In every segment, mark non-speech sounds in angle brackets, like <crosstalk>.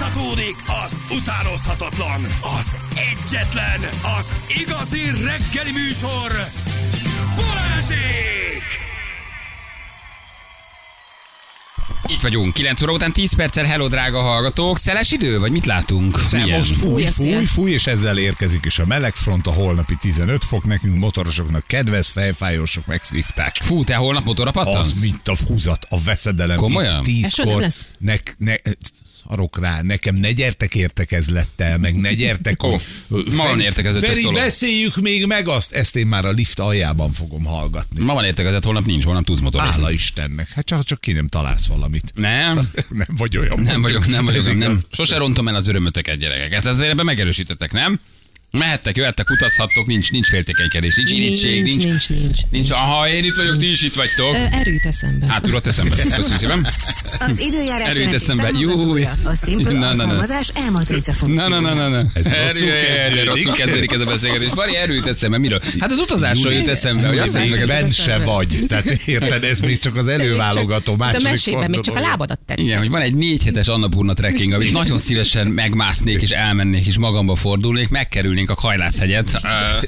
Folytatódik az utánozhatatlan, az egyetlen, az igazi reggeli műsor, Balázsék! Itt vagyunk, 9 óra után 10 perccel, hello drága hallgatók. Szeles idő, vagy mit látunk? Milyen? Most fúj, Fúj fúj, és ezzel érkezik is a melegfront, a holnapi 15 fok, nekünk motorosoknak kedvez, fejfájósok megszívták. Fú, te holnap motorra pattansz? Az, mint a húzat, a veszedelem. Komolyan? Itt Ez soha nem tízkor, lesz. ne, ne, szarok rá, nekem ne gyertek értekezlettel, meg ne gyertek, Ó, ma van csak Feri, beszéljük még meg azt, ezt én már a lift aljában fogom hallgatni. Ma van értekezett, holnap nincs, holnap tudsz motorozni. Hála Istennek, hát csak, csak ki nem találsz valamit. Nem, <laughs> Nem vagy olyan. nem vagyok, nem vagyok, nem. Sose rontom el az örömöteket, gyerekek. Ezt azért ebben megerősítettek, nem? Mehettek, jöhettek, utazhattok, nincs, nincs féltékenykedés, nincs irítség, nincs, nincs, nincs. nincs, aha, én itt vagyok, ti is itt vagytok. Ö, Erő jut eszembe. Hát urat eszembe. Köszönöm szépen. Az időjárás Erőt eszembe. Támogatója. A Simple Na, na, na. alkalmazás e-matrica Na, na, na, na, na. Ez rosszul Erő, erő, kezdődik. rosszul kezdődik ez a beszélgetés. Fari, erő jut eszembe. Miről? Hát az utazásról jut eszembe, hogy azt mondjuk, bent se vagy. Tehát érted, ez még csak az előválogató De a második mesében még csak a lábadat tett. igen, hogy van egy négy hetes Annapurna trekking, amit nagyon szívesen megmásznék és elmennék és magamba fordulnék, megkerülnénk a Kajlászhegyet.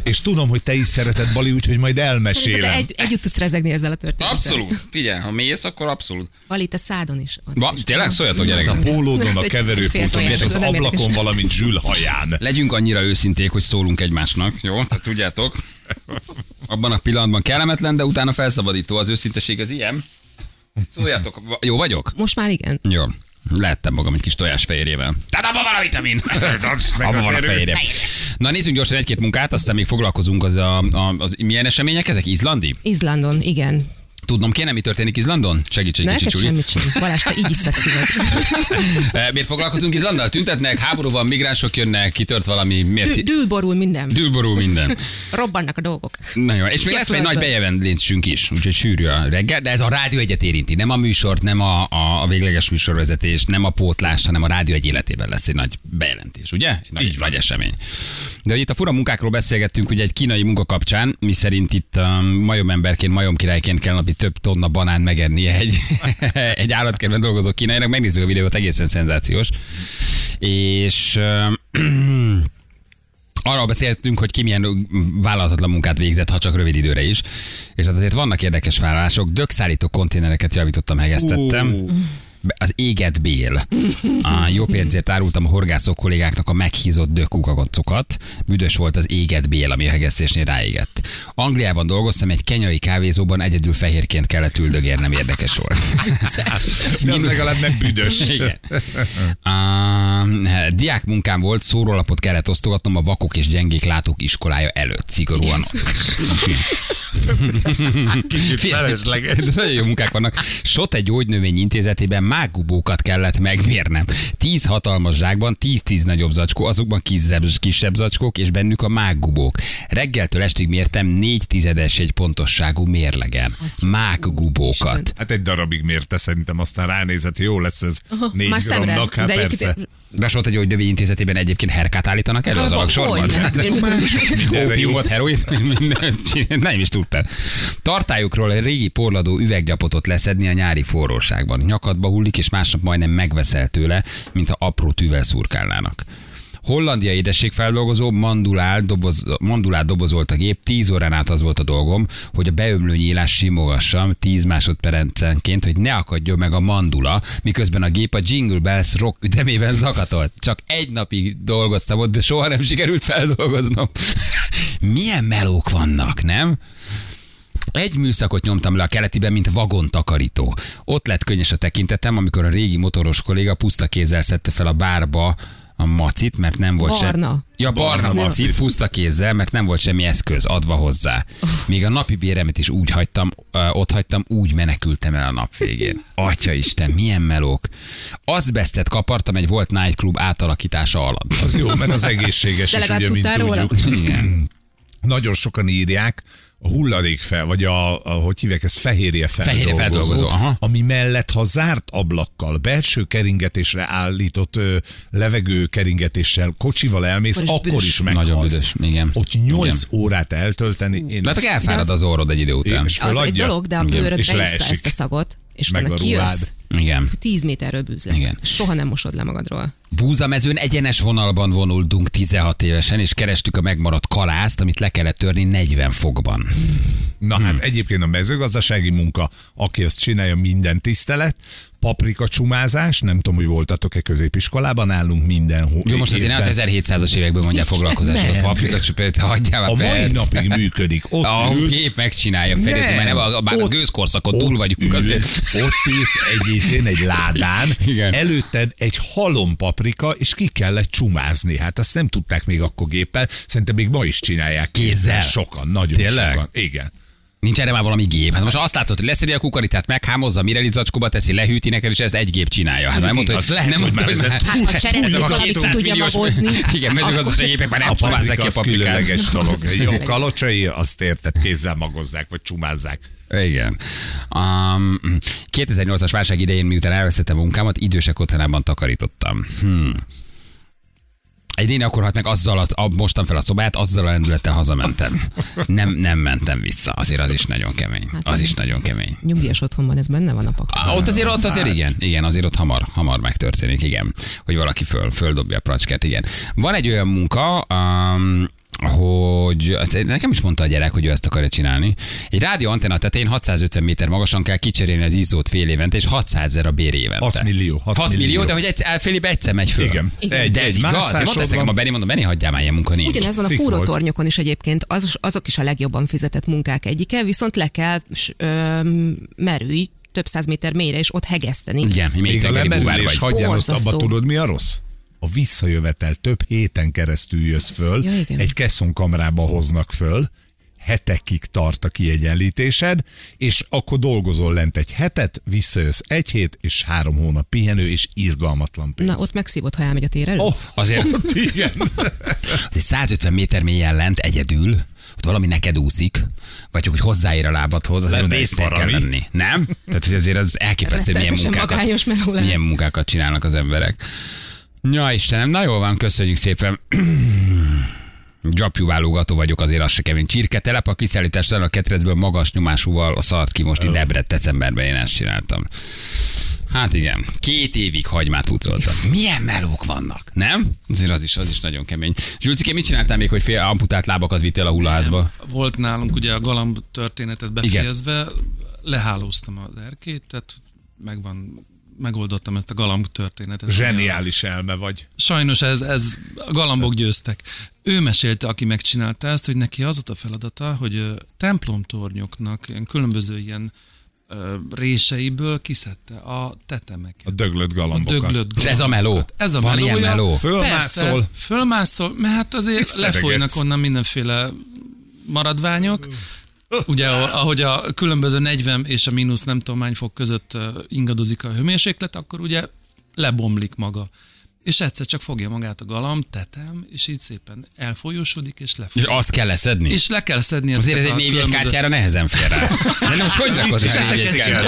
És tudom, hogy te is szereted Bali, úgyhogy majd elmesélem. egy, együtt tudsz rezegni ezzel a történettel. Abszolút. Figyelj, ha mész, akkor abszolút. Vali, te szádon is. Va, is. tényleg szóljatok, A gyerekek. pólódon, a Egy keverőponton, fél és az ablakon, valamint Zsül haján. Legyünk annyira őszinték, hogy szólunk egymásnak, jó? Tehát tudjátok, abban a pillanatban kellemetlen, de utána felszabadító az őszinteség, ez ilyen. Szóljatok, jó vagyok? Most már igen. Jó. Lehettem magam egy kis tojásfehérjével. Tehát abban van a vitamin. <laughs> abban van a fehérje. Na nézzünk gyorsan egy-két munkát, aztán még foglalkozunk az, a, a, az milyen események ezek? Izlandi? Izlandon, igen. Tudnom kéne, mi történik Izlandon? Segíts egy kicsit, Neked Csuli. semmit sem. Balázs, te így is. <laughs> Eh, Miért foglalkozunk Izlanddal? Tüntetnek, háború van, migránsok jönnek, kitört valami, miért? Dű- Dűlborul minden. Dűlború minden. <laughs> Robbannak a dolgok. Na jó, és még lesz egy nagy bejelentésünk is, úgyhogy sűrű a reggel, de ez a rádió egyet érinti, nem a műsort, nem a, a, a végleges műsorvezetés, nem a pótlás, hanem a rádió egy életében lesz egy nagy bejelentés, ugye? Egy nagy, nagy esemény. De hogy itt a fura munkákról beszélgettünk, ugye egy kínai munka kapcsán, mi szerint itt um, majomemberként, majomkirályként kell napi több tonna banán megennie egy, <laughs> egy állatkertben dolgozó kínainak. Megnézzük a videót, egészen szenzációs. És <clears throat> arról beszéltünk, hogy ki milyen vállalhatatlan munkát végzett, ha csak rövid időre is. És hát azért vannak érdekes vállalások. Dögszállító konténereket javítottam, hegesztettem. Be- Az éget bél. A jó pénzért árultam a horgászok kollégáknak a meghízott dökkukacokat. Büdös volt az éget bél, ami a hegesztésnél ráégett. Angliában dolgoztam, egy kenyai kávézóban egyedül fehérként kellett üldögérnem, érdekes volt. <laughs> De az legalább nem büdös. Igen. Uh, diák munkám volt, szórólapot kellett osztogatnom a vakok és gyengék látók iskolája előtt, szigorúan. Kicsit felesleges. Nagyon jó munkák vannak. Sot egy gyógynövény intézetében mágubókat kellett megmérnem. Tíz hatalmas zsákban, tíz-tíz nagyobb zacskó, azokban kisebb, kisebb zacskók, és bennük a mágubók. Reggeltől estig mértem négy tizedes egy pontosságú mérlegen. Mágubókat. Hát egy darabig mérte, szerintem aztán ránézett, jó lesz ez négy Már szemre. gramnak, hát De persze. De Sot egy gyógynövény intézetében egyébként herkát állítanak elő az alaksorban? <laughs> Ópiumot, heroin, mindent csinál- <laughs> nem is tudtál. Tartályukról egy régi porladó üveggyapotot leszedni a nyári forróságban. Nyakadba hullik, és másnap majdnem megveszel tőle, mint ha apró tűvel szurkálnának. Hollandia édességfeldolgozó mandulál, doboz, mandulát dobozolt a gép, 10 órán át az volt a dolgom, hogy a beömlő nyílás simogassam 10 másodpercenként, hogy ne akadjon meg a mandula, miközben a gép a Jingle Bells rock ütemében zakatolt. Csak egy napig dolgoztam ott, de soha nem sikerült feldolgoznom. <laughs> Milyen melók vannak, nem? Egy műszakot nyomtam le a keletiben, mint vagontakarító. Ott lett könnyes a tekintetem, amikor a régi motoros kolléga puszta kézzel szedte fel a bárba a macit, mert nem volt Barna. sem... Ja, barna, Barna macit, puszta kézzel, mert nem volt semmi eszköz adva hozzá. Még a napi béremet is úgy hagytam, ö, ott hagytam, úgy menekültem el a nap végén. Atya Isten, milyen melók. Azbestet kapartam egy volt nightclub átalakítása alatt. Az jó, mert az egészséges De is, ugye, mint róla? tudjuk. Igen. Nagyon sokan írják, a hulladék fel, vagy a, a hogy hívják ezt, fehérje feldolgozó, Fehérje feldolgozó, aha. ami mellett, ha zárt ablakkal, belső keringetésre állított ö, levegő keringetéssel kocsival elmész, Akkor is akkor büdös. is meghalsz. Nagyon büdös, igen. Ott 8 Igen. órát eltölteni, én Mert ezt- elfárad az orrod egy idő után. És Az egy dolog, de a Igen. bőröd És leesik. ezt a szagot, és utána kijössz, Igen. 10 méterről bűz lesz. Igen. Soha nem mosod le magadról. Búzamezőn egyenes vonalban vonultunk 16 évesen, és kerestük a megmaradt kalászt, amit le kellett törni 40 fokban. Na hát egyébként a mezőgazdasági munka, aki azt csinálja, minden tisztelet. Paprika csumázás, nem tudom, hogy voltatok-e középiskolában, állunk minden hó- Jó, most azért ne az évben. 1700-as évekből mondják. Nem. A paprika csupét, hagyjál már A mai napig működik. Ott A ülsz, gép megcsinálja, Ferici, mert nem, a, bár a ott- gőzkorszakon túl vagyunk ülsz. Ott ülsz egy izén, egy ládán, <laughs> Igen. előtted egy halom paprika, és ki kellett csumázni. Hát azt nem tudták még akkor géppel, szerintem még ma is csinálják Kézzel? Sokan, nagyon Tényleg? sokan. Igen. Nincs erre már valami gép. Hát most azt látod, hogy leszedi a kukoricát, meghámozza, mire zacskóba teszi, lehűti neked, és ezt egy gép csinálja. Hát nem mondta, hogy lehet, nem mondta, hogy már- Hát a cseresznyi ez a valamit 200 tudja magozni. igen, mezőgazdasági gépek már nem paprika ki a az paprikát. különleges dolog. <laughs> Jó, kalocsai, azt érted, kézzel magozzák, vagy csumázzák. Igen. Um, 2008-as válság idején, miután elvesztettem a munkámat, idősek otthonában takarítottam. Hmm. Egy néni akkor halt meg azzal, az, a, mostam fel a szobát, azzal a lendülettel hazamentem. Nem, nem mentem vissza. Azért az is nagyon kemény. Az is nagyon kemény. Nyugdíjas otthonban ez benne van a pak. Á, ott azért, ott azért igen, igen, azért ott hamar, hamar megtörténik, igen, hogy valaki föl, földobja a pracskát, igen. Van egy olyan munka, um, hogy azt nekem is mondta a gyerek, hogy ő ezt akarja csinálni. Egy rádió antenna tetején 650 méter magasan kell kicserélni az izzót fél évente, és 600 ezer a bér évente. 6 millió, 6 6 millió, millió. de hogy egyszer, fél évben egyszer megy föl. Igen. Igen. Egy, De ez egy igaz? Mondta ezt nekem a. Benni, mondom, Benni, hagyjál már ilyen munka nincs. Ugyanez van a fúrótornyokon is egyébként, az, azok is a legjobban fizetett munkák egyike, viszont le kell s- öm, merülj több száz méter mélyre, és ott hegeszteni. Igen, még Még a lemerülés vagy. hagyján azt abba tudod, mi a rossz? A visszajövetel több héten keresztül jössz föl, Ja, igen. egy keszonkamrába hoznak föl, hetekig tart a kiegyenlítésed, és akkor dolgozol lent egy hetet, visszajössz egy hét, és három hónap pihenő, és irgalmatlan pénz. Na, ott megszívott, ha elmegy a tér elő. Oh, Azért, <laughs> ott igen. azért 150 méter mélyen lent egyedül, ott valami neked úszik, vagy csak hogy hozzáér a lábadhoz, azért egy észnél kell lenni. Nem? Tehát, hogy azért az elképesztő, milyen munkákat, magányos milyen munkákat csinálnak az emberek. Ja, Istenem, na jól van, köszönjük szépen. <clears throat> Dzsapjú válogató vagyok, azért az se kemény. Csirke telep a kiszállításán a ketrecből magas nyomásúval a szart ki most itt Debret decemberben én ezt csináltam. Hát igen, két évig hagymát pucoltam. Milyen melók vannak, nem? Azért az is, az is nagyon kemény. Zsülcike, mit csináltál még, hogy fél amputált lábakat vittél a hullaházba? Volt nálunk ugye a galamb történetet befejezve, lehálóztam az erkét, tehát megvan, megoldottam ezt a galamb történetet. Zseniális elme vagy. Sajnos ez, ez a galambok győztek. Ő mesélte, aki megcsinálta ezt, hogy neki az a feladata, hogy templomtornyoknak ilyen különböző ilyen réseiből kiszedte a tetemeket. A döglött A galambokat. döglött És ez a meló? galambokat. Ez a Van ilyen melója. meló? Fölmászol. Persze, fölmászol, mert hát azért lefolynak onnan mindenféle maradványok. Ugye, ahogy a különböző 40 és a mínusz nem tudom hány fok között ingadozik a hőmérséklet, akkor ugye lebomlik maga. És egyszer csak fogja magát a galamb, tetem, és így szépen elfolyósodik, és És lefoly. azt kell leszedni? És le kell szedni Azért ez egy névjegykártyára nehezen fér rá. De most hogy rakod És ezeket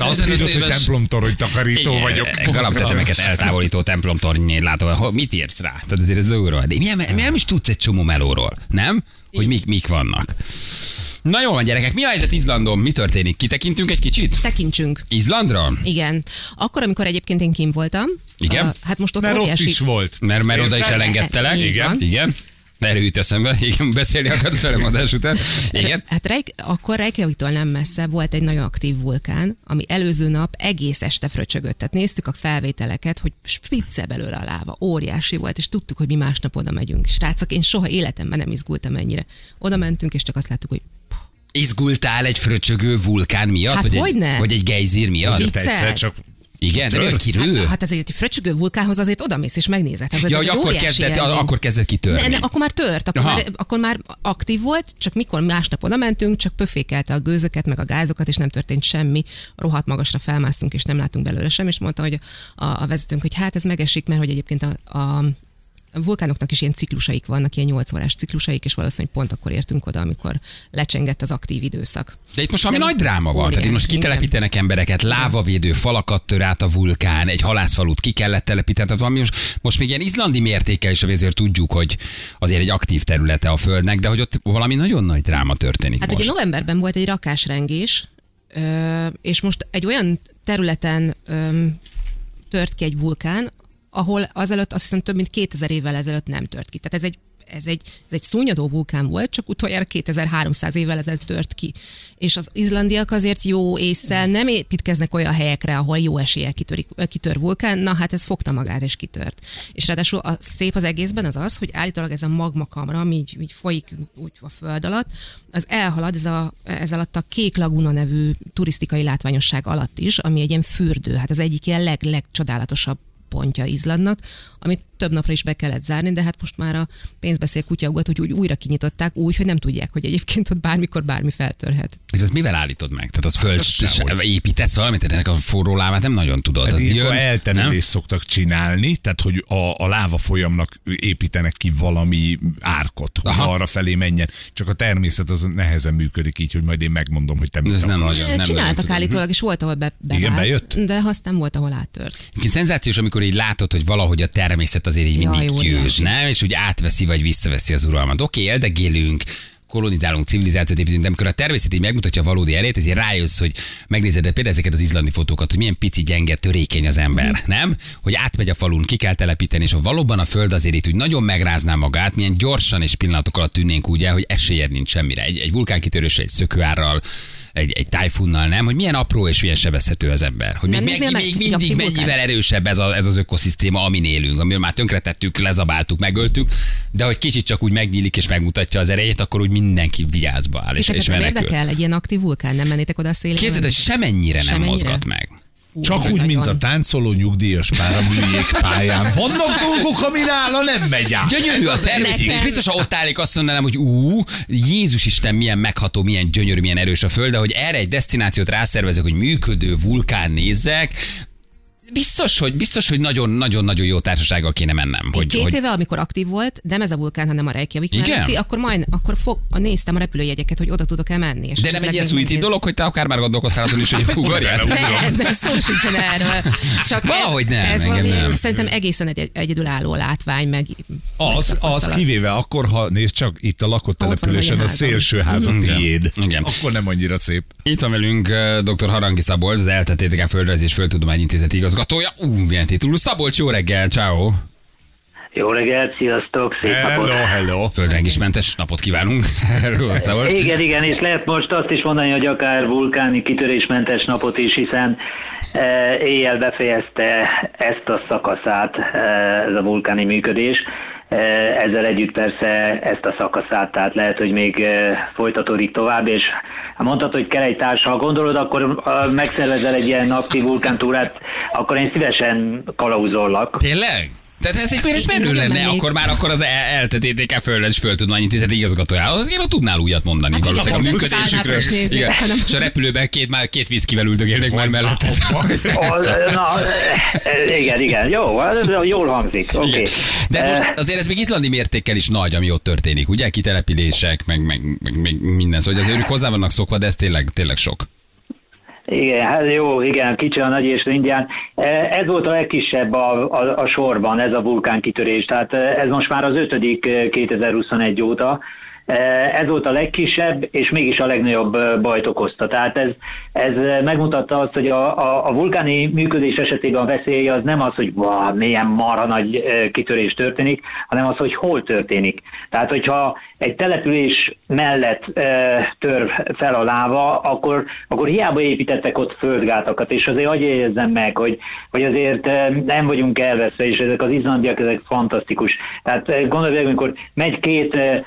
azt 15 írod, hogy templomtorony takarító vagyok. Galaptetemeket eltávolító templomtornyét látom. Ho- Mit írsz rá? Tehát azért ez durva. De milyen, milyen is tudsz egy csomó melóról, nem? Hogy mik, mik vannak. Na jó van, gyerekek, mi a helyzet Izlandon? Mi történik? Kitekintünk egy kicsit? Tekintsünk. Izlandra? Igen. Akkor, amikor egyébként én kim voltam. Igen? Uh, hát most ott Mert ott óriási... is volt. Mert, mert oda is elengedtelek. Így van. Igen. Erről jut eszembe. Igen, beszélni akarsz velem adás után. Igen. Hát Reik, akkor Reykjaviktól nem messze volt egy nagyon aktív vulkán, ami előző nap egész este fröcsögött. Tehát néztük a felvételeket, hogy spicce belőle a láva, óriási volt, és tudtuk, hogy mi másnap oda megyünk. Srácok, én soha életemben nem izgultam ennyire. Oda mentünk, és csak azt láttuk, hogy Izgultál egy fröcsögő vulkán miatt? Hát vagy, egy, hogyne? vagy egy gejzír miatt? Hogy egyszer csak Igen, de kirő? hát, hát azért egy fröcsögő vulkánhoz azért odamész és megnézed. Ez, ja, hogy egy akkor kezdett, élmény. akkor kezdett kitörni. Ne, ne, akkor már tört, akkor Aha. már, akkor már aktív volt, csak mikor másnap oda mentünk, csak pöfékelte a gőzöket, meg a gázokat, és nem történt semmi. Rohadt magasra felmásztunk, és nem látunk belőle sem, és mondta, hogy a, a vezetőnk, hogy hát ez megesik, mert hogy egyébként a, a a vulkánoknak is ilyen ciklusaik vannak, ilyen 8 órás ciklusaik, és valószínűleg pont akkor értünk oda, amikor lecsengett az aktív időszak. De itt most valami nagy dráma van. Tehát itt most kitelepítenek embereket, lávavédő falakat tör át a vulkán, egy halászfalut ki kellett telepíteni. Tehát valami most, most még ilyen izlandi mértékkel is azért tudjuk, hogy azért egy aktív területe a Földnek, de hogy ott valami nagyon nagy dráma történik Hát most. ugye novemberben volt egy rakásrengés, és most egy olyan területen tört ki egy vulkán, ahol azelőtt azt hiszem több mint 2000 évvel ezelőtt nem tört ki. Tehát ez egy ez egy, ez egy szúnyadó vulkán volt, csak utoljára 2300 évvel ezelőtt tört ki. És az izlandiak azért jó észszel nem építkeznek olyan helyekre, ahol jó eséllyel kitörik, kitör vulkán, na hát ez fogta magát és kitört. És ráadásul a szép az egészben az az, hogy állítólag ez a magmakamra, ami így, így folyik úgy a föld alatt, az elhalad ez, a, ez alatt a Kék Laguna nevű turisztikai látványosság alatt is, ami egy ilyen fürdő, hát az egyik ilyen leg, legcsodálatosabb pontja Izlandnak, amit több napra is be kellett zárni, de hát most már a pénzbeszél kutyaugat, hogy úgy újra kinyitották úgy, hogy nem tudják, hogy egyébként ott bármikor bármi feltörhet. És azt mivel állítod meg? Tehát az föl sehogy. építesz valamit, tehát ennek a forró lávát nem nagyon tudod. Hát az jön, nem? elterülést szoktak csinálni, tehát hogy a, a láva folyamnak építenek ki valami árkot, hogy Aha. arra felé menjen. Csak a természet az nehezen működik így, hogy majd én megmondom, hogy te mit Ez nem nagyon- nem Csináltak állítólag, és volt, ahol be, bevált, Igen, bejött? de aztán volt, ahol áttört. Szenzációs, amikor így látod, hogy valahogy a természet azért így Jaj, mindig győz, nem? És úgy átveszi vagy visszaveszi az uralmat. Oké, okay, eldegélünk, kolonizálunk, civilizációt építünk, de amikor a természet így megmutatja a valódi erét, ezért rájössz, hogy megnézed de például ezeket az izlandi fotókat, hogy milyen pici, gyenge, törékeny az ember, Mhm. nem? Hogy átmegy a falun, ki kell telepíteni, és ha valóban a föld azért itt úgy nagyon megrázná magát, milyen gyorsan és pillanatok alatt tűnnénk úgy el, hogy esélyed nincs semmire. Egy, egy vulkánkitörésre, egy szökőárral, egy, egy tájfunnal, nem? Hogy milyen apró és milyen sebezhető az ember. Hogy még, még, még mindig mennyivel erősebb ez, a, ez az ökoszisztéma, amin élünk, amiről már tönkretettük, lezabáltuk, megöltük, de hogy kicsit csak úgy megnyílik és megmutatja az erejét, akkor úgy mindenki vigyázba áll, és, És, és, menekül. érdekel egy ilyen aktív vulkán, nem mennétek oda a szélére? Képzeld, semennyire nem Semennyire? mozgat meg. Csak nagyon. úgy, mint a táncoló nyugdíjas pár a műjégpályán. Vannak dolgok, ami nála nem megy át. Gyönyörű a természet, nekem. és biztos, ha ott állik, azt mondanám, hogy ú, Jézus Isten, milyen megható, milyen gyönyörű, milyen erős a föld, de hogy erre egy destinációt rászervezek, hogy működő vulkán nézzek, biztos, hogy biztos, hogy nagyon-nagyon-nagyon jó társasággal kéne mennem. Hogy, két hogy éve, amikor aktív volt, nem ez a vulkán, hanem a Reykjavik Igen? melletti, akkor majd, akkor fog, a néztem a repülőjegyeket, hogy oda tudok elmenni. És de nem egy ilyen szuicid dolog, hogy te akár már gondolkoztál azon is, hogy <laughs> ugorjál. Nem, nem, szó sincsen erről. Csak Valahogy ez, nem, ez engem valami, nem. Szerintem egészen egy, egyedülálló látvány, meg Az, meg az kivéve akkor, ha nézd csak itt a lakott a településen a szélső ház a tiéd. Igen. Akkor nem annyira szép. Itt van velünk uh, dr. Harangi Szabolcs, az ELTE Földrajz és Földtudományintézet igazgatója. Ú, milyen titulus. Szabolcs, jó reggel, ciao. Jó reggelt, sziasztok, szép napot! Hello, hello. Földrengésmentes napot kívánunk. <laughs> Igen, igen, és lehet most azt is mondani, hogy akár vulkáni kitörésmentes napot is, hiszen e, éjjel befejezte ezt a szakaszát e, ez a vulkáni működés. E, ezzel együtt persze ezt a szakaszát, tehát lehet, hogy még e, folytatódik tovább, és mondtad, hogy kell egy társ, ha gondolod, akkor ha megszervezel egy ilyen aktív vulkántúrát, akkor én szívesen kalauzollak. Tényleg? Tehát ez egy ez menő lenne, mennék. akkor már akkor az ELTE TTK Földrajz és Földtudományintézet igazgatójához. Én ott tudnál újat mondani Hát valószínűleg a igen, működésükről. Igen. És a repülőben két, már két vízkivel üldögélnek. Az, na, e, igen, igen, jó, ez jól hangzik, oké. De ez most, azért ez még izlandi mértékkel is nagy, ami ott történik, ugye? Kitelepülések, meg, meg, meg, meg minden. Szóval hogy azért ők hozzá vannak szokva, de ez tényleg, tényleg sok. Igen, hát jó, igen, kicsi a nagy és indián. E, Ez volt a legkisebb a, a, a sorban, ez a vulkánkitörés. Tehát e, ez most már az ötödik e, 2021 óta. E, Ez volt a legkisebb, és mégis a legnagyobb e, bajt okozta. Tehát ez, ez megmutatta azt, hogy a, a, a vulkáni működés esetében a veszély az nem az, hogy wow, milyen marha nagy kitörés történik, hanem az, hogy hol történik. Tehát, hogyha egy település mellett e, tör fel a láva, akkor, akkor hiába építettek ott földgátakat, és azért hagyj érezzem meg, hogy, hogy azért nem vagyunk elveszve, és ezek az izlandiak, ezek fantasztikus. Tehát gondolj amikor megy két e,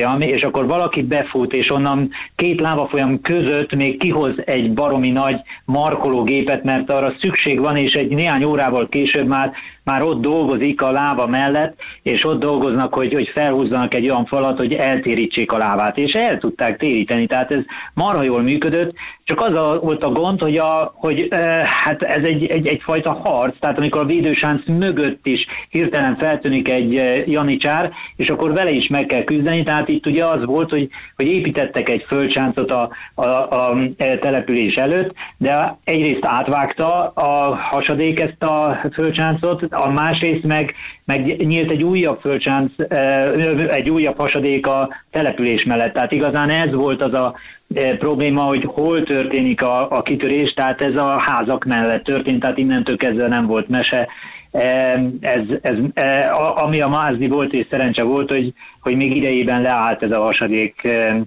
lávafolyam, és akkor valaki befut, és onnan két lávafolyam között még kihoz egy baromi nagy markológépet, mert arra szükség van, és egy néhány órával később már már ott dolgozik a láva mellett, és ott dolgoznak, hogy, hogy felhúzzanak egy olyan falat, hogy eltérítsék a lávát, és el tudták téríteni, tehát ez marha jól működött, csak az a, volt a gond, hogy, a, hogy e, hát ez egy, egy, egyfajta harc, tehát amikor a védősánc mögött is hirtelen feltűnik egy janicsár, és akkor vele is meg kell küzdeni, tehát itt ugye az volt, hogy, hogy építettek egy földsáncot a, a, a e, település előtt, de egyrészt átvágta a hasadék ezt a földsáncot, a másrészt meg, meg nyílt egy újabb földcsánc, egy újabb hasadék a település mellett. Tehát igazán ez volt az a probléma, hogy hol történik a, a kitörés, tehát ez a házak mellett történt, tehát innentől kezdve nem volt mese, Eh, Ez, ez, eh, ami a Mázdi volt és szerencse volt, hogy, hogy még idejében leállt ez a hasadék eh, eh,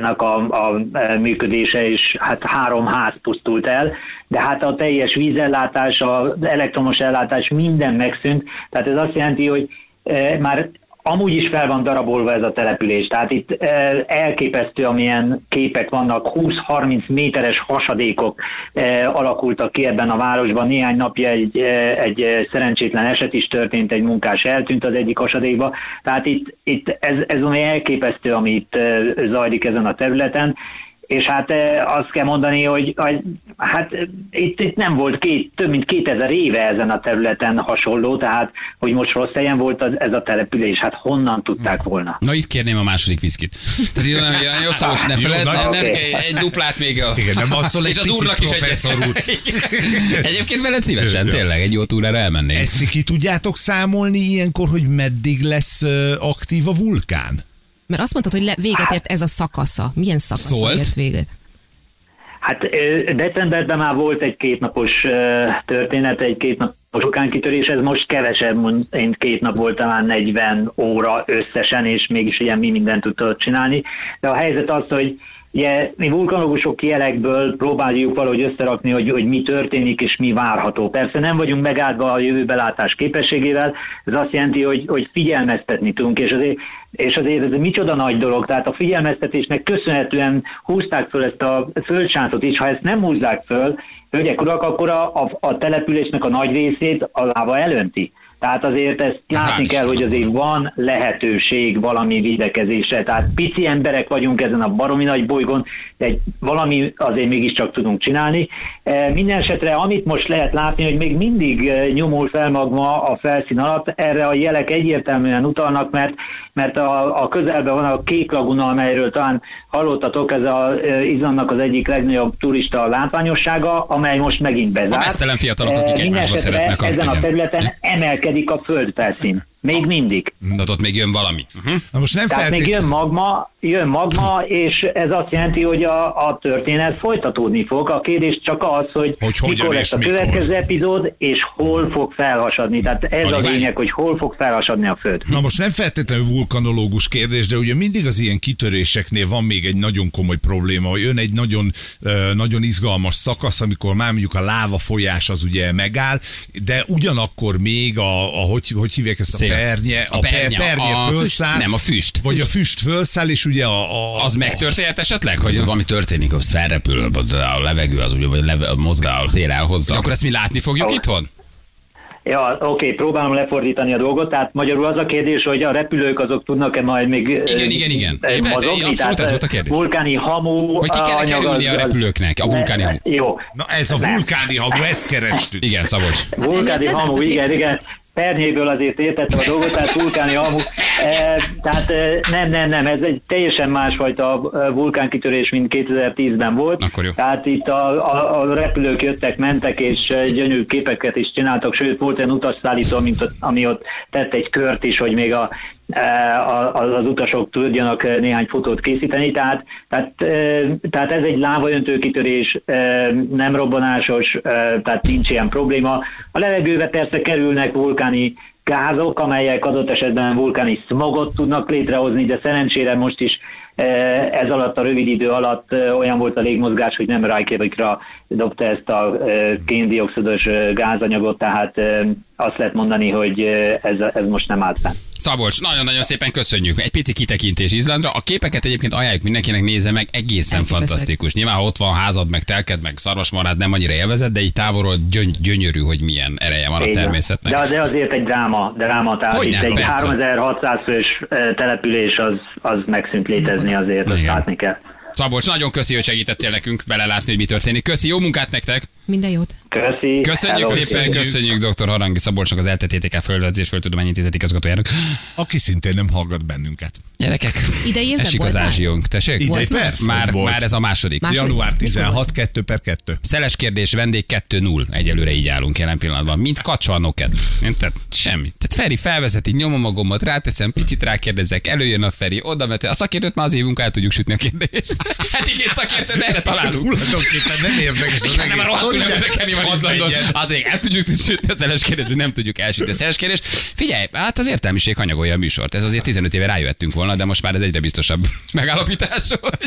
nak a, a eh, működése, és hát három ház pusztult el, de hát a teljes vízellátás, az elektromos ellátás minden megszűnt, tehát ez azt jelenti, hogy eh, már amúgy is fel van darabolva ez a település, tehát itt eh, elképesztő, amilyen képek vannak, 20-30 méteres hasadékok eh, alakultak ki ebben a városban. Néhány napja egy, eh, egy szerencsétlen eset is történt, egy munkás eltűnt az egyik hasadékba, tehát itt, itt ez, ez ami elképesztő, ami itt eh, zajlik ezen a területen, és hát eh, azt kell mondani, hogy, hát eh, itt, itt nem volt két, több mint 2000 éve ezen a területen hasonló, tehát hogy most rossz helyen volt az, ez a település, hát honnan tudták volna? Na itt kérném a második viszkit. Tehát így olyan jó <laughs> szavos, ne feled, nagyon- ne, ne, Oké. egy duplát még a... Igen, nem <laughs> egy és az úrnak is professzor úr. egy... <laughs> Egyébként veled szívesen, tényleg, egy jó túrára elmennénk. Ezt ki tudjátok számolni ilyenkor, hogy meddig lesz aktív a vulkán? Mert azt mondtad, hogy le, véget ért ez a szakasza. Milyen szakasza Szólt? ért véget? Hát decemberben már volt egy kétnapos történet, egy kétnapos vulkánkitörés, ez most kevesebb, én két nap volt talán 40 óra összesen, és mégis ilyen mi mindent tudott csinálni. De a helyzet az, hogy Ugye mi vulkanológusok jelekből próbáljuk valahogy összerakni, hogy, hogy mi történik és mi várható. Persze nem vagyunk megáldva a jövőbelátás képességével, ez azt jelenti, hogy, hogy figyelmeztetni tudunk, és azért, és azért ez micsoda nagy dolog, tehát a figyelmeztetésnek köszönhetően húzták föl ezt a földsáncot is, ha ezt nem húzzák föl, hölgyek, urak, akkor a, a, a településnek a nagy részét a láva elönti. Tehát azért ezt Hát látni kell, hogy azért van lehetőség valami videkezésre. Tehát pici emberek vagyunk ezen a baromi nagy bolygón, de egy, valami azért mégiscsak tudunk csinálni. E, Minden esetre, amit most lehet látni, hogy még mindig e, nyomul fel magma a felszín alatt, erre a jelek egyértelműen utalnak, mert, mert a, a közelben van a Kék Laguna, amelyről talán hallottatok, ez a e, Izlandnak az egyik legnagyobb turista látványossága, amely most megint bezárt. A mesztelen fiatalok, akik E, egymásba szeretnek Ezen a területen emelkedik a földfelszín. Még mindig. De ott még jön valami. Uh-huh. Na most nem Tehát még jön magma, jön magma, és ez azt jelenti, hogy a, a történet folytatódni fog. A kérdés csak az, hogy, Hogy mikor lesz a mikor. következő epizód, és hol fog felhasadni. Tehát ez Alig a várj. lényeg, hogy hol fog felhasadni a Föld. Na most nem feltétlenül vulkanológus kérdés, de ugye mindig az ilyen kitöréseknél van még egy nagyon komoly probléma, hogy jön egy nagyon, nagyon izgalmas szakasz, amikor már mondjuk a láva folyás az ugye megáll, de ugyanakkor még a, a hogy, hogy hívják ezt a. pernye, A a, pernye, per- pernye a fölszáll. füst, nem, a füst. Vagy a füst fölszáll, és ugye a... a Az megtörténhet esetleg, hogy valami történik, hogy felrepül a levegő, az ugye, vagy leve, a mozgál, a szél elhozza. Akkor ezt mi látni fogjuk Ahol- itthon? Ja, oké, próbálom lefordítani a dolgot. Tehát magyarul az a kérdés, hogy a repülők azok tudnak-e majd még Igen, igen, igen. mozogni? abszolút Tehát, ez volt a kérdés. Vulkáni hamu Hogy ki kell kerülni a repülőknek, a vulkáni hamu? Jó, Na ez a vulkáni hamu, ezt kerestük. Igen, Szabolcs. Vulkáni hamu, igen, igen. Pernyéből azért értettem a dolgot, tehát vulkáni hamu. E, tehát e, nem, nem, nem, ez egy teljesen másfajta e, vulkánkitörés, mint 2010-ben volt. Akkor jó. Tehát itt a, a, a repülők jöttek, mentek, és gyönyörű képeket is csináltak, sőt volt olyan utasszállító, mint ott, ami ott tett egy kört is, hogy még a- az, az utasok tudjanak e, néhány fotót készíteni, tehát, tehát, e, tehát ez egy lávaöntő kitörés, nem robbanásos, tehát nincs ilyen probléma. A levegőbe persze kerülnek vulkáni gázok, amelyek adott esetben vulkáni smogot tudnak létrehozni, de szerencsére most is ez alatt a rövid idő alatt olyan volt a légmozgás, hogy nem Reykjavikra dobta ezt a kéndioxidos gázanyagot, tehát azt lehet mondani, hogy ez, ez most nem állt fenn. Szabolcs, nagyon-nagyon szépen köszönjük. Egy pici kitekintés Izlandra. A képeket egyébként ajánljuk mindenkinek nézze meg, egészen fantasztikus. Nyilván, ha ott van házad, meg telked, meg szarvasmarad, nem annyira élvezed, de így távolról gyöny- gyönyörű, hogy milyen ereje van a természetnek. De, de azért egy dráma, dráma itt egy persze. 3600 fős település az, az megszűnt létezni azért, azt látni kell. Szabolcs, nagyon köszi, hogy segítettél nekünk belelátni, hogy mi történik. Köszi, jó munkát nektek! Minden jót. Köszi. Köszönjük Hello. szépen, köszönjük dr. Harangi Szabolcsnak az LTTK Földrajzi és Földtudományi Intézet igazgatójának. Aki szintén nem hallgat bennünket. Gyerekek, Idei évben esik volt az már? ázsiónk. Tessék? Már? persze, Már, volt. már ez a második. Második? Január Mikor 16, 2 per 2. Szeles kérdés, vendég 2-0. Egyelőre így állunk jelen pillanatban. Mint kacsa a noked. Nem, Tehát semmi. Tehát Feri felvezeti, nyomom magamat, ráteszem, picit rákérdezek, előjön a Feri, oda mete. A szakértőt már az évünk el tudjuk sütni a kérdést. <laughs> Hát igen, szakértőt erre találunk. Tulajdonképpen nem érdekes az mi van Izlandon. menjen. Azért el tudjuk sütni a szeles kérdést, hogy nem tudjuk elsütni a szeles kérdést. Figyelj, hát az értelmiség hanyagolja a műsort. Ez azért 15 éve rájöttünk volna, de most már ez egyre biztosabb <laughs> megállapítás, hogy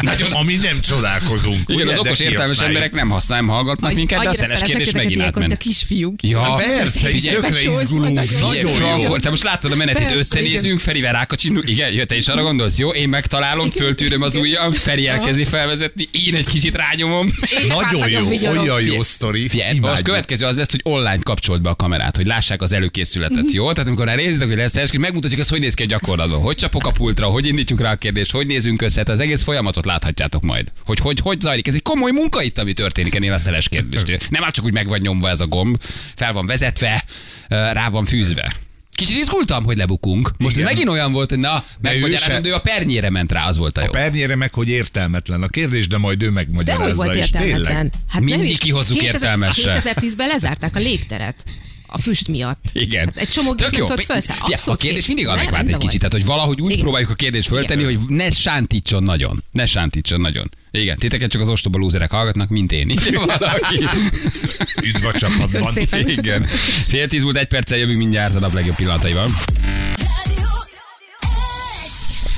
nagyon Ami nem csodálkozunk. igen, ugye, az okos értelmes emberek nem használják, nem hallgatnak minket, de a szeles kérdés megint mint a átment. kisfiúk. Ja, Persze, figyelj, tökre izgulunk. nagyon jó. Te most láttad a menetét, összenézünk, Ferivel rákacsinunk, igen, jö, te is arra gondolsz, jó? Én megtalálom, föltűröm az ujjam, Feri elkezdi felvezetni, én egy kicsit rányomom. Nagyon jó, vigyorog. Olyan jó Figyelj, sztori. Imádjuk. következő az lesz, hogy online kapcsolt be a kamerát, hogy lássák az előkészületet, jó? Tehát amikor elnézitek, hogy lesz eskü, megmutatjuk azt, hogy néz ki a gyakorlatban. Hogy csapok a pultra, hogy indítjuk rá a kérdést, hogy nézünk össze, tehát az egész folyamatot láthatjátok majd. Hogy hogy, hogy zajlik. Ez egy komoly munka itt, ami történik ennél a szeles kérdést. <laughs> Nem már csak úgy meg van nyomva ez a gomb, fel van vezetve, rá van fűzve. Kicsit izgultam, hogy lebukunk. Most ez Igen. megint olyan volt, hogy na, megmagyarázom, se- de ő a pernyére ment rá, az volt a jó. A pernyére meg, hogy értelmetlen a kérdés, de majd ő De megmagyarázza hogy volt is. értelmetlen? Tényleg. Hát Mindig kihozzuk 2000 értelmessel. 2010-ben lezárták a légteret. A füst miatt. Igen. Hát egy csomó Tök jó. felszállni. Ugye, a kérdés mindig adekvát egy kicsit, tehát hogy valahogy úgy Igen. próbáljuk a kérdést föltenni, hogy ne sántítson nagyon. Ne sántítson nagyon. Igen, titeket csak az ostoba lúzerek hallgatnak, mint én. <laughs> Így valaki. Üdv a csapatban. Igen. Fél tíz múlt egy perccel jövünk mindjárt a nap legjobb pillanataival.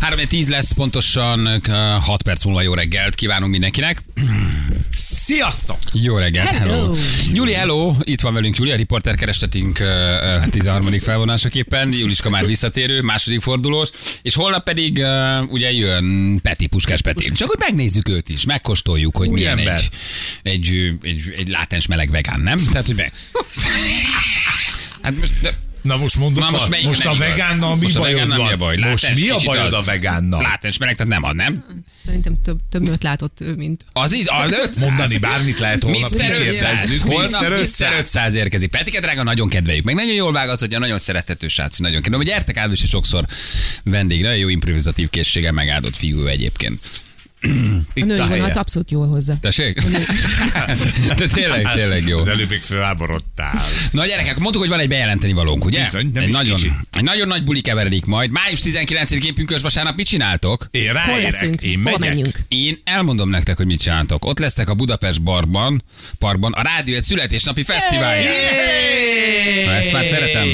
3 10 lesz pontosan 6 perc múlva jó reggelt kívánunk mindenkinek. Sziasztok! Jó reggelt, hello. Hello. Júli, hello, itt van velünk Júli, a riporter kerestetünk uh, uh, 13. felvonásaképpen. Juliska már visszatérő, második fordulós, és holnap pedig uh, ugye jön Peti, Puskás Peti. Csak hogy megnézzük őt is, megkóstoljuk, hogy Új milyen ember. egy, egy, egy, egy látens meleg vegán, nem? Tehát, hogy meg... <laughs> Hát most, de, Na most mondod, Na, most most, melyik most nem a igaz? vegánnal mi Most a bajod vegánnal mi a van? baj? Most Látás mi a bajod az. a vegánnal? látens meleg, tehát nem ad, nem? Szerintem több, több nőt látott ő, mint... Az is, az 500. Mondani bármit lehet holnap Mr. 500. kikérdezzük. Holnap Mr. Mr. 500. 500 érkezik. Petike drága, nagyon kedveljük. Meg nagyon jól vág az, hogy a nagyon szerethető srác. Nagyon kedvelem. Hogy gyertek Áldus is sokszor vendég. Nagyon jó improvizatív készséggel megáldott fiú egyébként. Itt női a helye. vonalat abszolút jól hozza. Tessék? <laughs> De tényleg, tényleg jó. Az előbb még fölháborodtál. Na gyerekek, mondtuk, hogy van egy bejelenteni valónk, ugye? Bizony, nem egy, is nagyon, kicsi. egy nagyon nagy buli keveredik majd. Május 19-én pünkös vasárnap mit csináltok? Én ráérek, én megyek. Én elmondom nektek, hogy mit csináltok. Ott lesznek a Budapest barban, parkban a Rádió egy születésnapi fesztivál. Na, ezt már szeretem.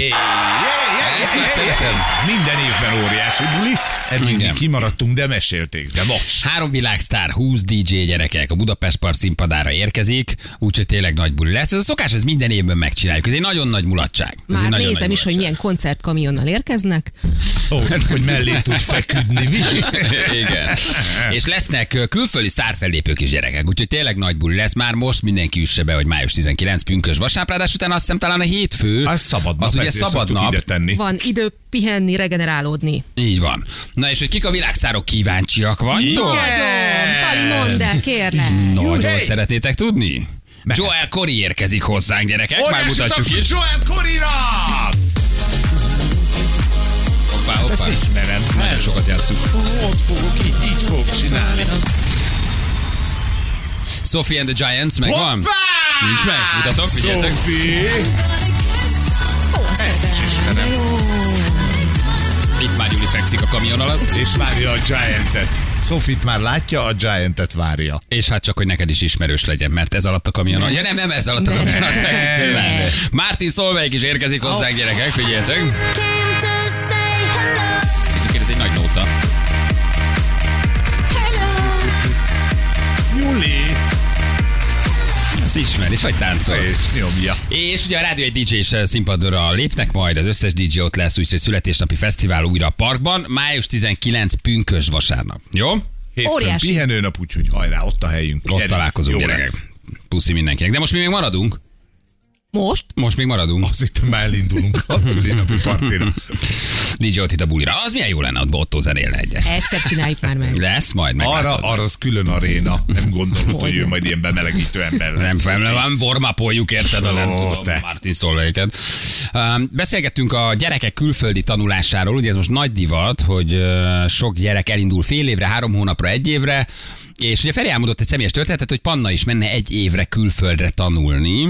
Ezt már szeretem. Minden évben óriási buli, eddig mi kimaradtunk, de mesélték, de most. Három világsztár, 20 DJ gyerekek a Budapest Park színpadára érkezik, úgyhogy tényleg nagy buli lesz. Ez a szokás, ez minden évben megcsináljuk. Ez egy nagyon nagy mulatság. Ez Már nagyon nézem nagy is, hogy milyen koncertkamionnal érkeznek. Ó, hogy mellé tudj feküdni. Mi? <laughs> Igen. És lesznek külföldi szárfellépők is gyerekek, úgyhogy tényleg nagy buli lesz. Már most mindenki üsse be, hogy május 19 pünkös vasárnap, utána azt hiszem talán a hétfő. Az szabad nap, az ugye szabad nap. ide tenni. Van idő pihenni, regenerálódni. Így van. Na és hogy kik a világszárok kíváncsiak vagytok? Nagyon! Pali, mondd el, kérlek. Nagyon Juhé! szeretnétek tudni? Mehet. Joel Corey érkezik hozzánk, gyerekek. Már Óriási mutatjuk tapsot is. Joel Corina! Hoppá, hoppá. Ezt ismerem. Nagyon sokat játszunk. Ott fogok, így, így fogok csinálni. Sophie and the Giants megvan? Hoppá! Nincs meg? Mutatok, figyeljetek. Sophie! Ezt is ismerem. Itt már Juli fekszik a kamion alatt. És várja a Giantet. Sofit már látja, a Giantet várja. És hát csak, hogy neked is ismerős legyen, mert ez alatt a kamion alatt. Ja nem, nem ez alatt a kamion alatt. Ne. Martin Solveig is érkezik hozzánk, gyerekek, figyeljetek. Ezt ismer, és vagy táncol. És nyomja. És ugye a Rádió egy DJ és színpadra lépnek majd, az összes DJ ott lesz, úgyhogy születésnapi fesztivál újra a parkban, május 19 pünkös vasárnap. Jó? Hétfőn Óriási. pihenőnap, úgyhogy hajrá, ott a helyünk. Ott Gyerünk, találkozunk, jó gyerekek. lesz. Puszi mindenkinek. De most mi még maradunk? Most? Most még maradunk. Azt hittem már elindulunk a szülinapi partira. DJ ott itt a bulira. Az milyen jó lenne, ott Otto zenélne egyet. Egyszer csináljuk már meg. Lesz majd Arra, meglátod. arra az külön aréna. Nem gondolod, hogy ő majd ilyen bemelegítő ember lesz. Nem fel, nem warmapoljuk, érted, a nem tudom, te. Martin Szolveiket. Um, beszélgettünk a gyerekek külföldi tanulásáról, ugye ez most nagy divat, hogy uh, sok gyerek elindul fél évre, három hónapra, egy évre, és ugye Feri elmondott egy személyes történetet, hogy Panna is menne egy évre külföldre tanulni.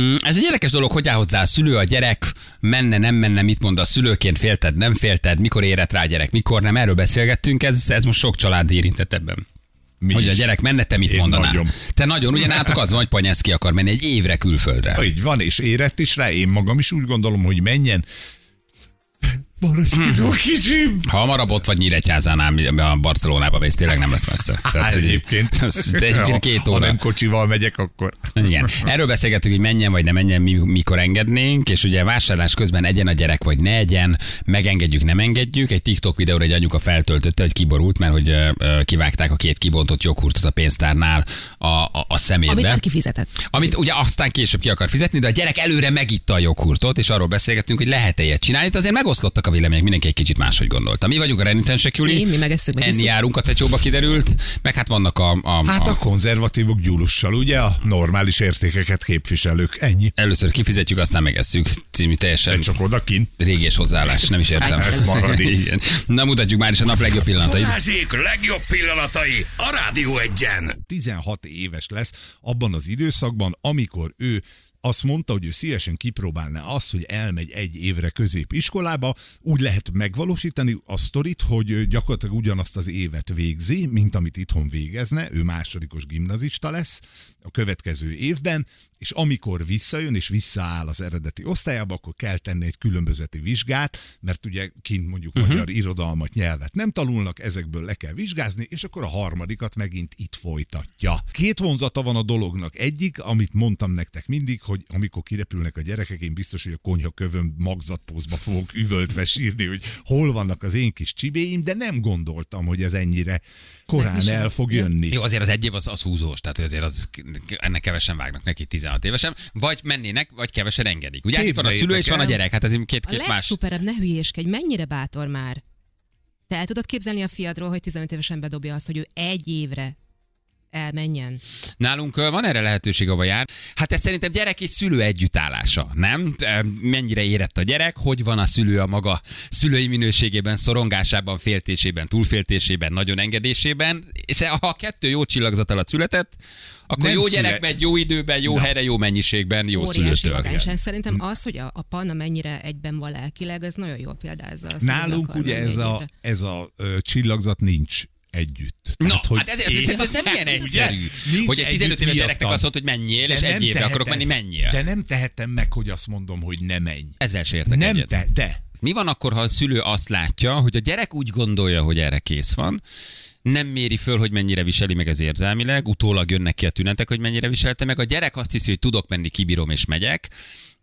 Mm, Ez egy érdekes dolog, hogy áll hozzá a szülő, a gyerek, menne, nem menne, mit mond a szülőként, félted, nem félted, mikor érett rá a gyerek, mikor nem, erről beszélgettünk, ez, ez most sok család érintett ebben. Mi hogy a is. gyerek menne, te mit Én mondanál? nagyon. Te nagyon, ugye nálatok az van, hogy Panyeszki akar menni egy évre külföldre. Így van, és érett is rá, én magam is úgy gondolom, hogy menjen. Maradjon kicsim. Ha hamarabb ott vagy Nyíregyházánál, a Barcelonába mész, tényleg nem lesz messze. Hát hogy- egyébként. <laughs> Ez egyébként két Ha óra. nem kocsival megyek, akkor... Igen. Erről beszélgettünk, hogy menjen vagy ne menjen, mi, mikor engednénk, és ugye vásárlás közben egyen a gyerek, vagy ne egyen, megengedjük, nem engedjük. Egy TikTok videóra egy anyuka feltöltötte, hogy kiborult, mert hogy kivágták a két kibontott joghurtot a pénztárnál a, a, a Amit szemétbe. már kifizetett. Amit ugye aztán később ki akar fizetni, de a gyerek előre megitta a joghurtot, és arról beszélgettünk, hogy lehet-e ilyet csinálni. Itt azért megoszlottak a vélemények, mindenki egy kicsit máshogy gondolta. Mi vagyunk a renitensek, Juli. Mi, mi megesszük, Enni megisszuk. járunk a tecsóba kiderült, meg hát vannak a, a, Hát a a konzervatívok gyulussal, ugye a normális értékeket képviselők. Ennyi. először kifizetjük, aztán megesszük. Című teljesen De csak odakint. régies hozzáállás, nem is értem. Maradj. <laughs> Igen. Na mutatjuk már is a nap legjobb pillanatait. Balázsék legjobb pillanatai a Rádió egyen. 16 éves lesz abban az időszakban, amikor ő azt mondta, hogy ő szívesen kipróbálná azt, hogy elmegy egy évre középiskolába. Úgy lehet megvalósítani a sztorit, hogy gyakorlatilag ugyanazt az évet végzi, mint amit itthon végezne. Ő másodikos gimnazista lesz a következő évben, és amikor visszajön és visszaáll az eredeti osztályába, akkor kell tenni egy különbözeti vizsgát, mert ugye kint mondjuk uh-huh. magyar irodalmat, nyelvet nem tanulnak, ezekből le kell vizsgázni, és akkor a harmadikat megint itt folytatja. Két vonzata van a dolognak. Egyik, amit mondtam nektek mindig, hogy amikor kirepülnek a gyerekek, én biztos, hogy a konyha kövön magzatpózba fogok üvöltve sírni, hogy hol vannak az én kis csibéim, de nem gondoltam, hogy ez ennyire korán el fog jönni. Jó, azért az egy év az, az húzós, tehát azért az, ennek kevesen vágnak neki 16 évesen, vagy mennének, vagy kevesen engedik. Ugye hát itt van a szülő és van a gyerek, hát ez A két-két más. legszuperebb, ne hülyéskedj, mennyire bátor már. Te el tudod képzelni a fiadról, hogy 15 évesen bedobja azt, hogy ő egy évre elmenjen. Nálunk van erre lehetőség, ahova jár. Hát ez szerintem gyerek és szülő együttállása, nem? Mennyire érett a gyerek, hogy van a szülő a maga szülői minőségében, szorongásában, féltésében, túlféltésében, nagyon engedésében, és ha a kettő jó csillagzat alatt született, akkor Nem jó gyerek megy jó időben, jó Na. helyre, jó mennyiségben, jó szülőtől. Szerintem az, hogy a, a panna mennyire egyben van lelkileg, ez nagyon jól példázza. Nálunk ugye ez a, ez a ö, csillagzat nincs együtt. Na, Tehát, hogy hát ezért, én- ez nem ilyen egyszerű, hogy egy 15 együtt éves gyereknek azt mondod, hogy menjél, és egy évre akarok menni, menjél. De nem tehetem meg, hogy azt mondom, hogy ne menj. Ezzel se értek Nem egyet. te, de. Mi van akkor, ha a szülő azt látja, hogy a gyerek úgy gondolja, hogy erre kész van, nem méri föl, hogy mennyire viseli meg ez érzelmileg, utólag jönnek ki a tünetek, hogy mennyire viselte meg. A gyerek azt hiszi, hogy tudok menni, kibírom és megyek,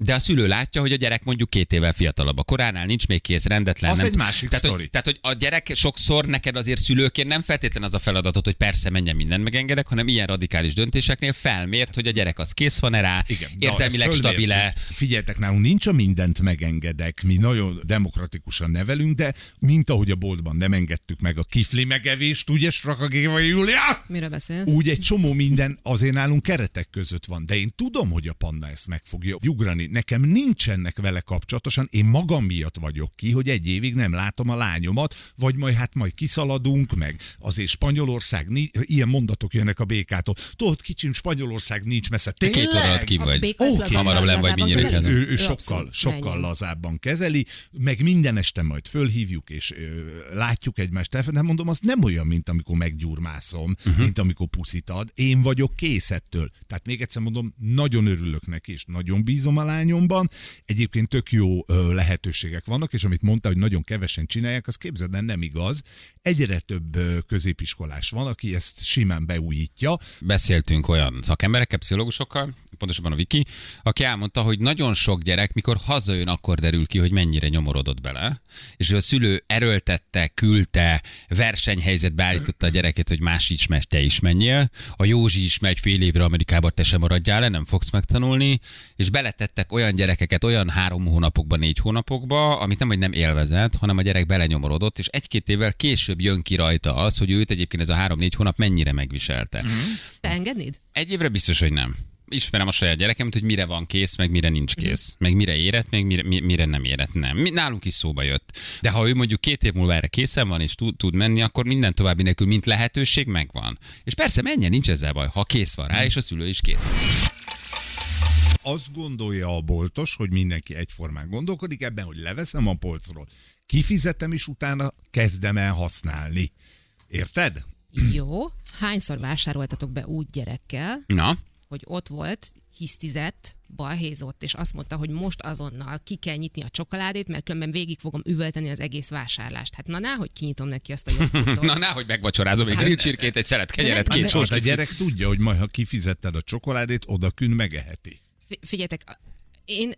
de a szülő látja, hogy a gyerek mondjuk két évvel fiatalabb. A koránál nincs még kész, rendetlen. Az nem, egy másik tehát, sztori. hogy, tehát, hogy a gyerek sokszor neked azért szülőként nem feltétlen az a feladatot, hogy persze menjen mindent megengedek, hanem ilyen radikális döntéseknél felmért, hogy a gyerek az kész van-e rá, Igen, érzelmileg stabile. Figyeljetek, nálunk nincs a mindent megengedek, mi nagyon demokratikusan nevelünk, de mint ahogy a boltban nem engedtük meg a kifli megevést, ugye, Strakagéva Júlia? Miről beszélsz? Úgy egy csomó minden azért nálunk keretek között van, de én tudom, hogy a panda ezt meg fogja ugrani. Nekem nincsenek vele kapcsolatosan, én magam miatt vagyok ki, hogy egy évig nem látom a lányomat, vagy majd hát majd kiszaladunk, meg azért Spanyolország, ni- ilyen mondatok jönnek a békától. Tudod, kicsim, Spanyolország nincs messze. Két óra alatt Tényleg? ki vagy. lazábban- Hamarabb nem vagy mindjárt. Ő, ő Ő sokkal, sokkal lazábban kezeli, meg minden este majd fölhívjuk, és ö, látjuk egymást de mondom, az nem olyan, mint amikor meggyurmászom, uh-huh. mint amikor puszit ad. Én vagyok kész ettől. Tehát még egyszer mondom, nagyon örülök neki, és nagyon bízom a lányomban. Egyébként tök jó lehetőségek vannak, és amit mondta, hogy nagyon kevesen csinálják, az képzeld, el, nem igaz. Egyre több középiskolás van, aki ezt simán beújítja. beszéltünk olyan szakemberekkel, pszichológusokkal, pontosabban a Viki, aki elmondta, hogy nagyon sok gyerek, mikor hazajön, akkor derül ki, hogy mennyire nyomorodott bele, és hogy a szülő erőltette, küldte, versenyhelyzetbe állította a gyereket, hogy más is megy, te is menjél. A Józsi is megy fél évre Amerikába, te sem maradjál le, nem fogsz megtanulni, és beletettek olyan gyerekeket olyan három hónapokba, négy hónapokba, amit nem, hogy nem élvezett, hanem a gyerek belenyomorodott, és egy-két évvel később jön ki rajta az, hogy őt egyébként ez a három-négy hónap mennyire megviselte. Mm. Te engednéd? Egy évre biztos, hogy nem. Ismerem a saját gyerekemet, hogy mire van kész, meg mire nincs kész. Meg mire érett, meg mire, mi- mire nem érett, nem. Nálunk is szóba jött. De ha ő mondjuk két év múlva erre készen van, és tud, tud menni, akkor minden további nélkül, mint lehetőség megvan. És persze menjen, nincs ezzel baj, ha kész van rá, és a szülő is kész. Azt gondolja a boltos, hogy mindenki egyformán gondolkodik ebben, hogy leveszem a polcról, kifizetem, és utána kezdem el használni. Érted? Jó. Hányszor vásároltatok be úgy gyerekkel, Na, hogy ott volt, hisztizett, balhézott, és azt mondta, hogy most azonnal ki kell nyitni a csokoládét, mert különben végig fogom üvölteni az egész vásárlást. Hát na, ná, hogy kinyitnom neki azt a <laughs> jobbot. na, nehogy megvacsorázom egy grill csirkét, egy szelet kenyeret, két nem- sós Most a gyerek tudja, hogy majd ha kifizetted a csokoládét, odakün megeheti. Fi- Figyeljetek, én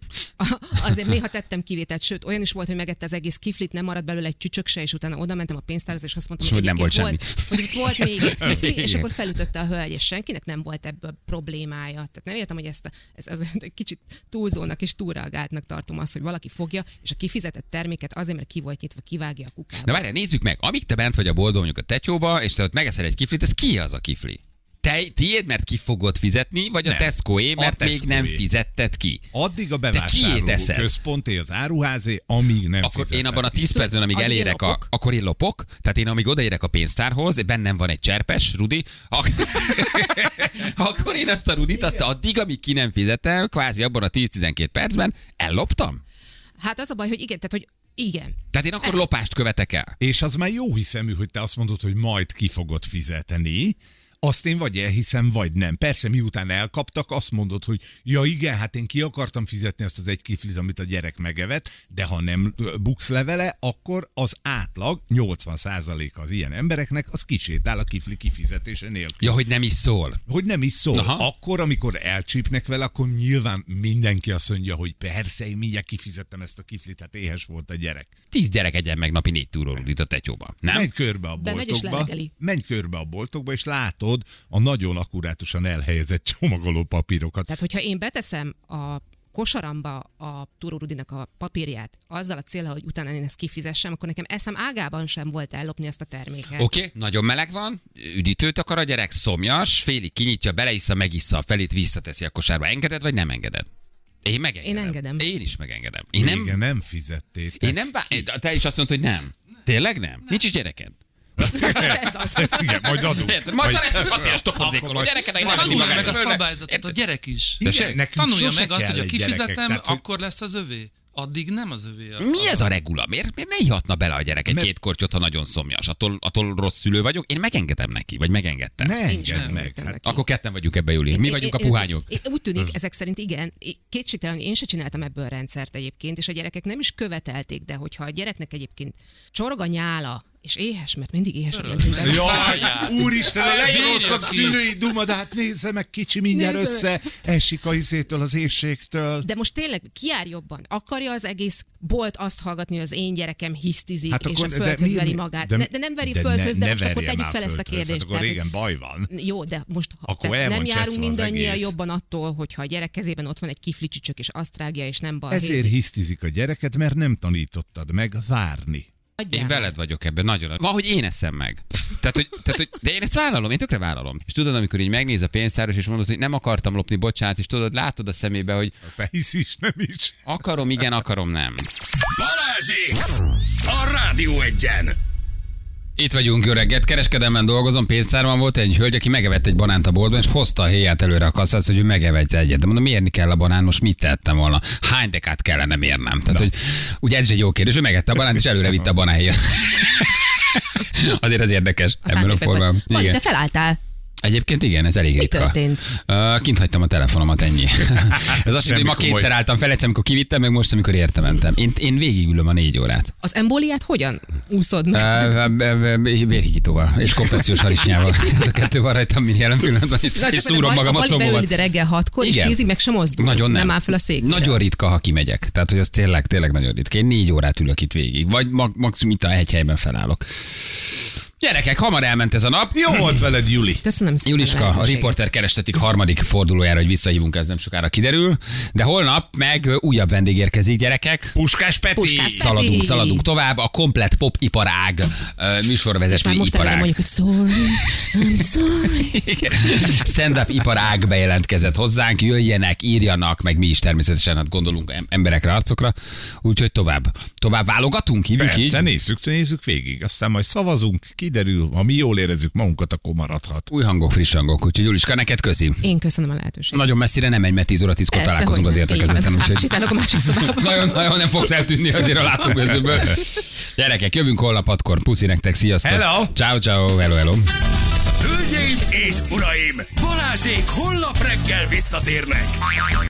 azért néha tettem kivételt, sőt, olyan is volt, hogy megette az egész kiflit, nem maradt belőle egy csücsök se, és utána oda mentem a pénztárhoz, és azt mondtam, hogy nem volt volt, hogy itt volt még <laughs> egy kifli, és akkor felütötte a hölgy, és senkinek nem volt ebből problémája. Tehát nem értem, hogy ezt a, ez, ez egy kicsit túlzónak és túlreagáltnak tartom azt, hogy valaki fogja, és a kifizetett terméket azért, mert ki volt nyitva, kivágja a kukába. Na várjál, nézzük meg. Amíg te bent vagy a boldog mondjuk a tetyóba, és te ott megeszel egy kiflit, ez ki az a kifli? Te, tiéd, mert ki fogod fizetni, vagy a Nem. Tescoé, A mert még nem fizetted ki? Addig a bevásárló központé, az áruházé, amíg nem Akkor én abban a ki. 10 percben, amíg én elérek a, akkor én lopok, tehát én amíg odaérek a pénztárhoz, bennem van egy cserpes, Rudi, ak- <laughs> akkor én azt a Rudit, azt addig, amíg ki nem fizetem, kvázi abban a 10-12 percben elloptam. Hát az a baj, hogy igen, tehát hogy igen. Tehát én akkor lopást követek el. És az már jó hiszemű, hogy te azt mondod, hogy majd ki fogod fizetni, azt én vagy elhiszem, vagy nem. Persze, miután elkaptak, azt mondod, hogy ja igen, hát én ki akartam fizetni azt az egy kiflit, amit a gyerek megevett, de ha nem buksz levele, akkor az átlag 80% az ilyen embereknek, az kisétál a kifli kifizetése nélkül. Ja, hogy nem is szól. Hogy nem is szól. Aha. Akkor, amikor elcsípnek vele, akkor nyilván mindenki azt mondja, hogy persze, én mindjárt kifizettem ezt a kiflit, hát éhes volt a gyerek. Tíz gyerek egyen meg napi négy túró Rudit a tetyóba. Nem? Menj körbe a boltokba, menj körbe a boltokba, és látod a nagyon akkurátusan elhelyezett csomagoló papírokat. Tehát, hogyha én beteszem a kosaramba a Rudinak a papírját, azzal a célra, hogy utána én ezt kifizessem, akkor nekem eszem ágában sem volt ellopni ezt a terméket. Oké, okay, nagyon meleg van, üdítőt akar a gyerek, szomjas, félig kinyitja, beleissza, megissza, a felét visszateszi a kosárba. Engeded, vagy nem engeded? Én megengedem. Én engedem. Én is megengedem. Én Nem, nem, Igen, nem fizettétek. én nem vá- Te is azt mondod, hogy nem. Tényleg nem? Nincs is gyereked. <laughs> Ez az. Igen, majd adunk. Érted? Majd lesz egy hat éves topozékoló majd- gyereked, Tanulja magát meg a szabályzatot, a gyerek is. Igen, Tanulja meg azt, hogy ha kifizetem, akkor lesz az övé. Addig nem az övé. A, Mi ez a regula? Miért, miért ne ihatna bele a gyerek egy Mert- két kortyot, ha nagyon szomjas? Attól, attól rossz szülő vagyok? Én megengedem neki, vagy megengedtem. Ne engedd meg. megengedtem Hát, neki. Akkor ketten vagyunk ebbe, Júli. Mi vagyunk a puhányok. én- Úgy tűnik, ezek szerint igen. Kétségtelen, hogy én se csináltam ebből rendszert egyébként, és a gyerekek nem is követelték, de hogyha a gyereknek egyébként csorog a nyála, és éhes, mert mindig mentünk el. Jaj, úristen, a legrosszabb szülői duma, de hát nézze meg, kicsi mindjárt Nézze össze, esik a izétől, az éjségtől. De most tényleg ki jár jobban? Akarja az egész bolt azt hallgatni, hogy az én gyerekem hisztizik, Hát és akkor- a de földhöz mi- veri magát. de- De, de nem veri de földhöz, ne- de most akkor tegyük fel ezt a kérdést. hát akkor régen baj van. Jó, de most ha, Akkor tehát nem járunk mindannyian jobban attól, hogyha a gyerek kezében ott van egy kifli csücsök, és azt rágja, és nem bal Ezért hisztizik a gyereket, mert nem tanítottad meg várni. Én veled vagyok ebben nagyon. Van, hogy én eszem meg. Tehát, hogy, tehát, hogy, de én ezt vállalom, én tökre vállalom. És tudod, amikor így megnéz a pénztáros, és mondod, hogy nem akartam lopni, bocsánat, és tudod, látod a szemébe, hogy hisz is, nem is. akarom, igen, akarom, nem. Balázsék! A Rádió Egyen! Itt vagyunk, jó reggelt, kereskedelmen dolgozom, pénztárban volt egy hölgy, aki megevett egy banánt a boltban, és hozta a héját előre a kasszához, hogy ő megevett egyet. De mondom, mérni kell a banán, most mit tettem volna? Hány dekát kellene mérnem? Tehát, hogy ugye ez is egy jó kérdés, ő megette a banánt, és előre vitte a banánhéjat. <laughs> Azért ez érdekes a átépek vagy. formában. Igen. te felálltál. Egyébként igen, ez elég ritka. történt? Uh, kint hagytam a telefonomat, ennyi. <laughs> ez azt jelenti, hogy ma komoly. kétszer álltam fel, egyszer, amikor kivittem, meg most, amikor érte mentem. Én, én végigülöm a négy órát. Az embóliát hogyan úszod meg? Uh, vérhigítóval és kompressziós harisnyával. <laughs> Ez a kettő van rajtam, mint jelen pillanatban. Itt, Na, és szúrom magam a combómat. ide reggel hatkor, és Igen. tízig meg sem mozdul. Nagyon nem. Nem áll fel a székre. Nagyon ritka, ha kimegyek. Tehát, hogy az tényleg, tényleg nagyon ritka. Én négy órát ülök itt végig. Vagy mag- maximum itt a egy helyben felállok. Gyerekek, hamar elment ez a nap. Jó volt veled, Juli. Köszönöm szépen Juliska, a riporter kerestetik harmadik fordulójára, hogy visszahívunk, ez nem sokára kiderül. De holnap meg újabb vendég érkezik, gyerekek. Puskás Peti. Puskás Peti. Szaladunk, szaladunk tovább. A komplet pop iparág ö, És műsorvezető már most iparág. mondjuk, hogy sorry, I'm sorry. <laughs> Stand-up iparág bejelentkezett hozzánk, jöjjenek, írjanak, meg mi is természetesen hát gondolunk em- emberekre, arcokra. Úgyhogy tovább, tovább válogatunk, hívjuk Persze, így. nézzük, nézzük végig. Aztán majd szavazunk, kiderül, ha mi jól érezzük magunkat, akkor maradhat. Új hangok, friss hangok, úgyhogy Juliska, neked közi. Én köszönöm a lehetőséget. Nagyon messzire nem megy, mert 10 óra 10-kor Persze, találkozunk az van. Úgyhogy Sétálok a másik szobában. <laughs> nagyon, nagyon nem fogsz eltűnni azért a látóközőből. <laughs> Gyerekek, jövünk holnap hatkor. Puszi nektek, sziasztok. Hello. Ciao, ciao, hello, hello. Hölgyeim és uraim, Balázsék holnap reggel visszatérnek.